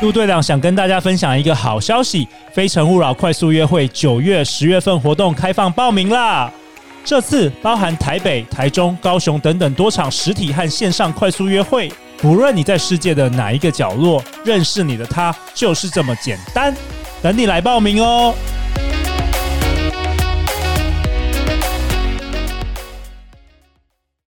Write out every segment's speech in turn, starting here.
陆队长想跟大家分享一个好消息：《非诚勿扰》快速约会九月、十月份活动开放报名啦！这次包含台北、台中、高雄等等多场实体和线上快速约会，不论你在世界的哪一个角落，认识你的他就是这么简单。等你来报名哦！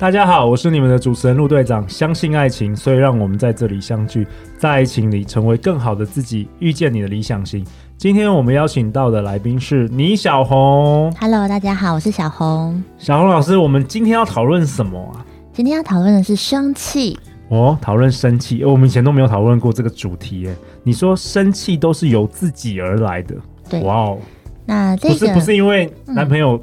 大家好，我是你们的主持人陆队长。相信爱情，所以让我们在这里相聚，在爱情里成为更好的自己，遇见你的理想型。今天我们邀请到的来宾是倪小红。Hello，大家好，我是小红。小红老师，我们今天要讨论什么啊？今天要讨论的是生气。哦，讨论生气，我们以前都没有讨论过这个主题耶。你说生气都是由自己而来的？对，哇哦，那这个不是不是因为男朋友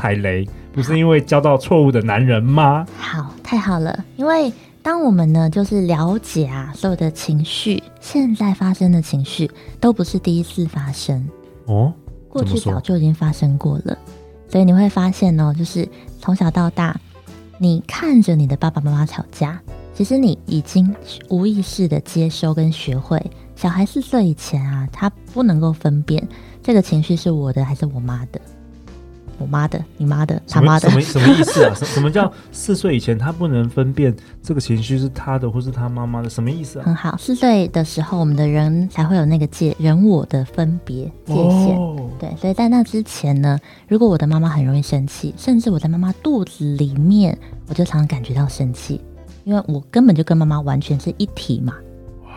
踩雷？嗯不是因为交到错误的男人吗？好，太好了。因为当我们呢，就是了解啊，所有的情绪，现在发生的情绪都不是第一次发生哦，过去早就已经发生过了。所以你会发现哦，就是从小到大，你看着你的爸爸妈妈吵架，其实你已经无意识的接收跟学会。小孩四岁以前啊，他不能够分辨这个情绪是我的还是我妈的。我妈的，你妈的，他妈的，什么什么意思啊？什什么叫四岁以前他不能分辨这个情绪是他的或是他妈妈的？什么意思啊？很好，四岁的时候，我们的人才会有那个界人我的分别界限。哦、对，所以在那之前呢，如果我的妈妈很容易生气，甚至我在妈妈肚子里面，我就常常感觉到生气，因为我根本就跟妈妈完全是一体嘛。哇！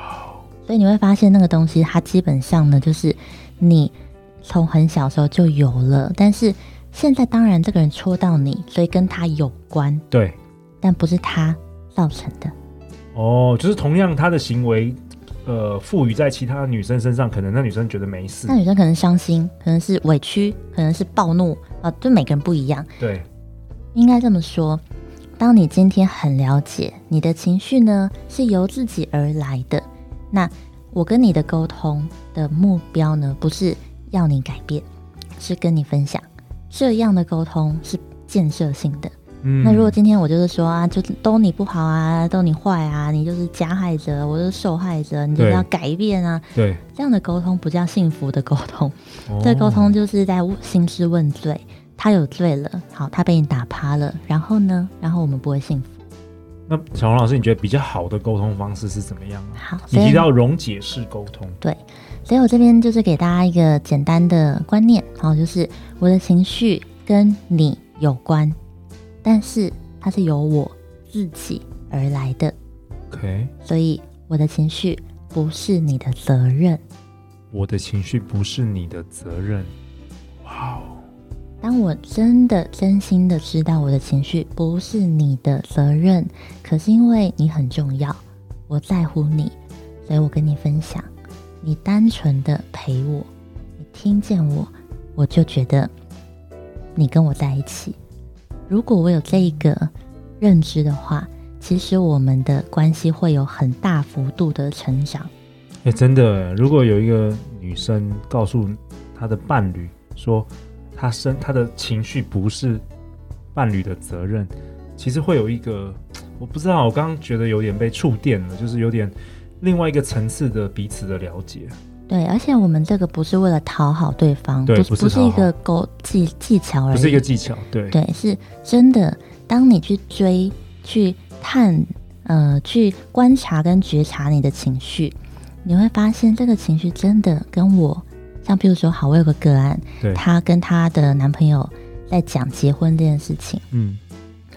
所以你会发现那个东西，它基本上呢，就是你从很小时候就有了，但是。现在当然这个人戳到你，所以跟他有关，对，但不是他造成的。哦，就是同样他的行为，呃，赋予在其他女生身上，可能那女生觉得没事，那女生可能伤心，可能是委屈，可能是暴怒啊，就每个人不一样。对，应该这么说，当你今天很了解你的情绪呢，是由自己而来的，那我跟你的沟通的目标呢，不是要你改变，是跟你分享。这样的沟通是建设性的。嗯，那如果今天我就是说啊，就都你不好啊，都你坏啊，你就是加害者，我就是受害者，你就是要改变啊。对，这样的沟通不叫幸福的沟通。哦，这沟通就是在兴师问罪，他有罪了，好，他被你打趴了，然后呢，然后我们不会幸福。那小红老师，你觉得比较好的沟通方式是怎么样啊？好，你提到溶解式沟通，对。所以我这边就是给大家一个简单的观念，好，就是我的情绪跟你有关，但是它是由我自己而来的。OK，所以我的情绪不是你的责任。我的情绪不是你的责任。哇哦！当我真的真心的知道我的情绪不是你的责任，可是因为你很重要，我在乎你，所以我跟你分享。你单纯的陪我，你听见我，我就觉得你跟我在一起。如果我有这一个认知的话，其实我们的关系会有很大幅度的成长。哎，真的，如果有一个女生告诉她的伴侣说，她生他的情绪不是伴侣的责任，其实会有一个，我不知道，我刚刚觉得有点被触电了，就是有点。另外一个层次的彼此的了解，对，而且我们这个不是为了讨好对方，对，不是，不是一个勾技技巧而已，不是一个技巧，对，对，是真的。当你去追、去探、呃，去观察跟觉察你的情绪，你会发现这个情绪真的跟我，像比如说，好，我有个个案，她跟她的男朋友在讲结婚这件事情，嗯，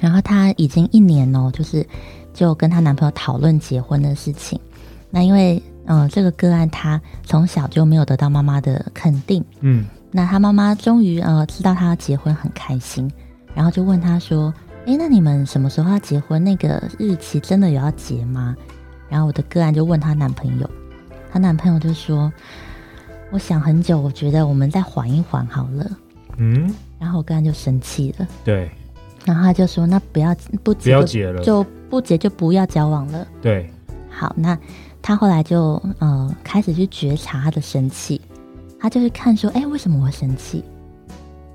然后她已经一年哦，就是就跟她男朋友讨论结婚的事情。那因为，嗯、呃，这个个案她从小就没有得到妈妈的肯定，嗯，那她妈妈终于呃知道她要结婚，很开心，然后就问她说：“诶，那你们什么时候要结婚？那个日期真的有要结吗？”然后我的个案就问她男朋友，她男朋友就说：“我想很久，我觉得我们再缓一缓好了。”嗯，然后我跟他就生气了，对，然后他就说：“那不要不结，不要结了，就不结就不要交往了。”对，好，那。他后来就呃开始去觉察他的生气，他就会看说，哎，为什么我会生气？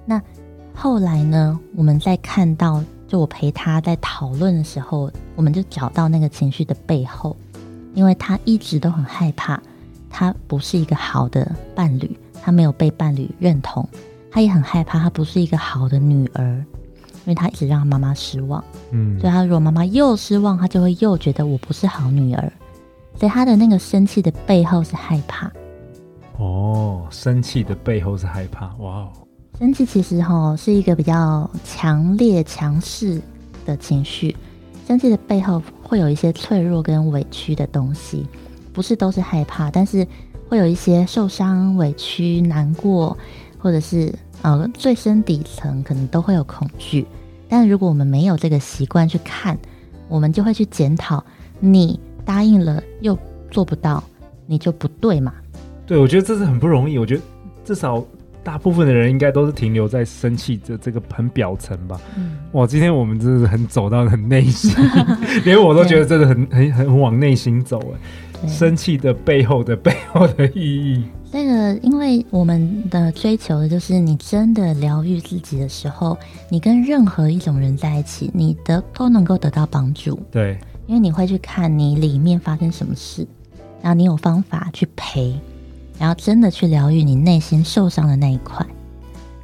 那后来呢，我们在看到，就我陪他在讨论的时候，我们就找到那个情绪的背后，因为他一直都很害怕，他不是一个好的伴侣，他没有被伴侣认同，他也很害怕，他不是一个好的女儿。因为他一直让妈妈失望，嗯，所以他如果妈妈又失望，他就会又觉得我不是好女儿，所以他的那个生气的背后是害怕。哦，生气的背后是害怕，哇哦！生气其实哈是一个比较强烈、强势的情绪，生气的背后会有一些脆弱跟委屈的东西，不是都是害怕，但是会有一些受伤、委屈、难过，或者是。呃，最深底层可能都会有恐惧，但如果我们没有这个习惯去看，我们就会去检讨。你答应了又做不到，你就不对嘛？对，我觉得这是很不容易。我觉得至少大部分的人应该都是停留在生气的这个很表层吧。嗯，哇，今天我们真的是很走到很内心，连我都觉得真的很很很往内心走哎。生气的背后的背后的意义。那个，因为我们的追求的就是你真的疗愈自己的时候，你跟任何一种人在一起，你的都能够得到帮助。对，因为你会去看你里面发生什么事，然后你有方法去陪，然后真的去疗愈你内心受伤的那一块。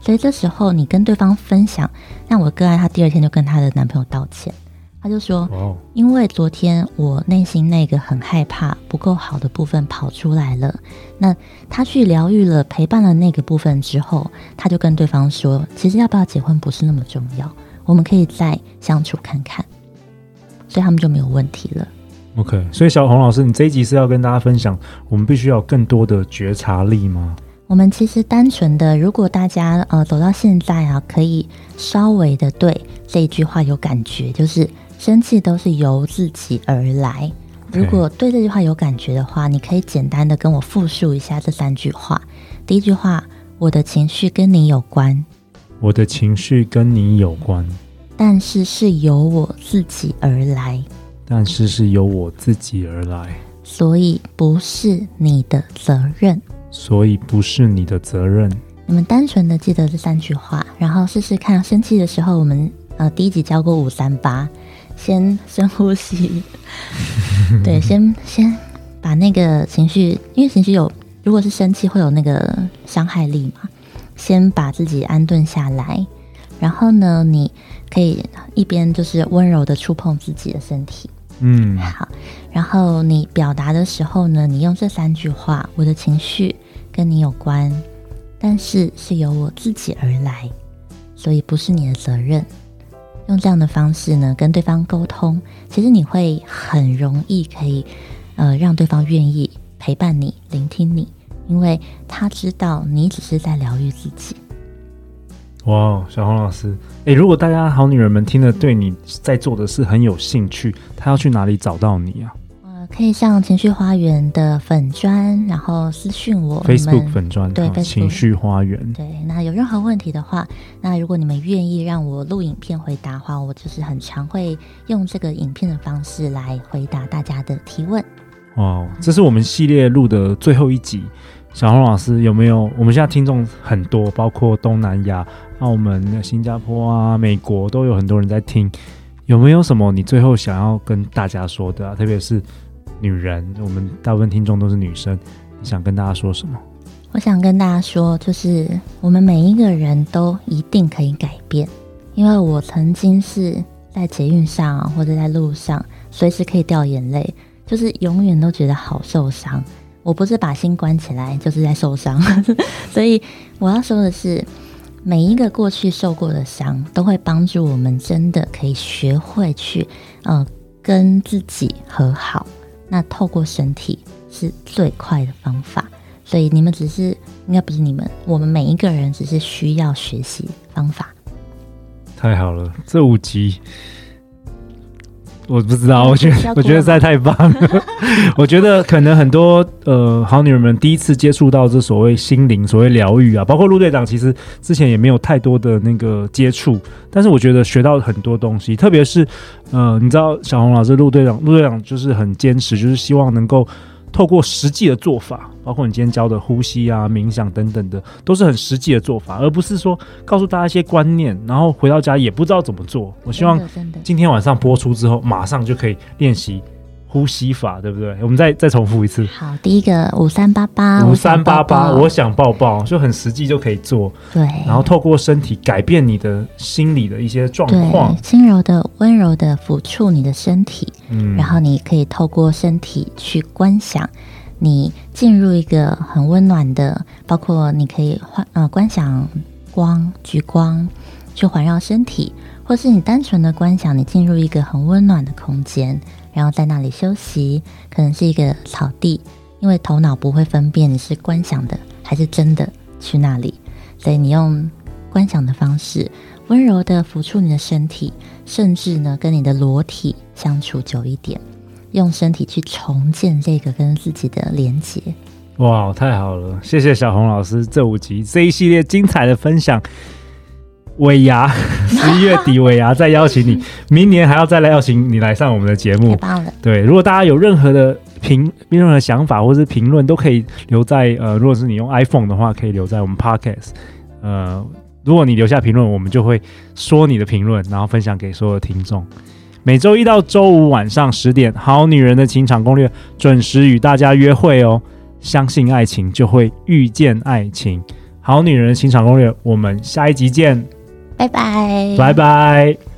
所以这时候你跟对方分享，那我个案他第二天就跟她的男朋友道歉。他就说：“因为昨天我内心那个很害怕、不够好的部分跑出来了。那他去疗愈了、陪伴了那个部分之后，他就跟对方说：‘其实要不要结婚不是那么重要，我们可以再相处看看。’所以他们就没有问题了。OK，所以小红老师，你这一集是要跟大家分享，我们必须要有更多的觉察力吗？我们其实单纯的，如果大家呃走到现在啊，可以稍微的对这一句话有感觉，就是。”生气都是由自己而来。如果对这句话有感觉的话，你可以简单的跟我复述一下这三句话。第一句话，我的情绪跟你有关。我的情绪跟你有关，但是是由我自己而来。但是是由我自己而来，所以不是你的责任。所以不是你的责任。你们单纯的记得这三句话，然后试试看。生气的时候，我们呃第一集教过五三八。先深呼吸，对，先先把那个情绪，因为情绪有，如果是生气会有那个伤害力嘛，先把自己安顿下来，然后呢，你可以一边就是温柔的触碰自己的身体，嗯，好，然后你表达的时候呢，你用这三句话：我的情绪跟你有关，但是是由我自己而来，所以不是你的责任。用这样的方式呢，跟对方沟通，其实你会很容易可以，呃，让对方愿意陪伴你、聆听你，因为他知道你只是在疗愈自己。哇，小红老师，诶，如果大家好女人们听了对你在做的事很有兴趣，她要去哪里找到你啊？呃可以上情绪花园的粉专，然后私讯我。Facebook 粉专对情绪花园。对，那有任何问题的话，那如果你们愿意让我录影片回答的话，我就是很常会用这个影片的方式来回答大家的提问。哦，这是我们系列录的最后一集。小红老师有没有？我们现在听众很多，包括东南亚、澳门、新加坡啊、美国都有很多人在听。有没有什么你最后想要跟大家说的啊？特别是。女人，我们大部分听众都是女生，你想跟大家说什么？我想跟大家说，就是我们每一个人都一定可以改变，因为我曾经是在捷运上或者在路上，随时可以掉眼泪，就是永远都觉得好受伤。我不是把心关起来，就是在受伤。所以我要说的是，每一个过去受过的伤，都会帮助我们真的可以学会去，呃，跟自己和好。那透过身体是最快的方法，所以你们只是应该不是你们，我们每一个人只是需要学习方法。太好了，这五集我不知道，我觉得我觉得实在太棒了。我觉得可能很多呃好女人们第一次接触到这所谓心灵、所谓疗愈啊，包括陆队长，其实之前也没有太多的那个接触，但是我觉得学到很多东西，特别是呃，你知道小红老师、陆队长、陆队长就是很坚持，就是希望能够透过实际的做法，包括你今天教的呼吸啊、冥想等等的，都是很实际的做法，而不是说告诉大家一些观念，然后回到家也不知道怎么做。我希望今天晚上播出之后，马上就可以练习。呼吸法对不对？我们再再重复一次。好，第一个五三八八，五三八八，我想抱抱，就很实际就可以做。对，然后透过身体改变你的心理的一些状况，轻柔的、温柔的抚触你的身体。嗯，然后你可以透过身体去观想，你进入一个很温暖的，包括你可以换呃观想光、橘光，去环绕身体，或是你单纯的观想你进入一个很温暖的空间。然后在那里休息，可能是一个草地，因为头脑不会分辨你是观想的还是真的去那里，所以你用观想的方式，温柔的抚触你的身体，甚至呢跟你的裸体相处久一点，用身体去重建这个跟自己的连接。哇，太好了！谢谢小红老师这五集这一系列精彩的分享。尾牙，十一月底尾牙再邀请你，明年还要再来邀请你来上我们的节目。太棒了！对，如果大家有任何的评、任何想法或是评论，都可以留在呃，如果是你用 iPhone 的话，可以留在我们 Podcast。呃，如果你留下评论，我们就会说你的评论，然后分享给所有的听众。每周一到周五晚上十点，《好女人的情场攻略》准时与大家约会哦。相信爱情，就会遇见爱情。《好女人的情场攻略》，我们下一集见。拜拜，拜拜。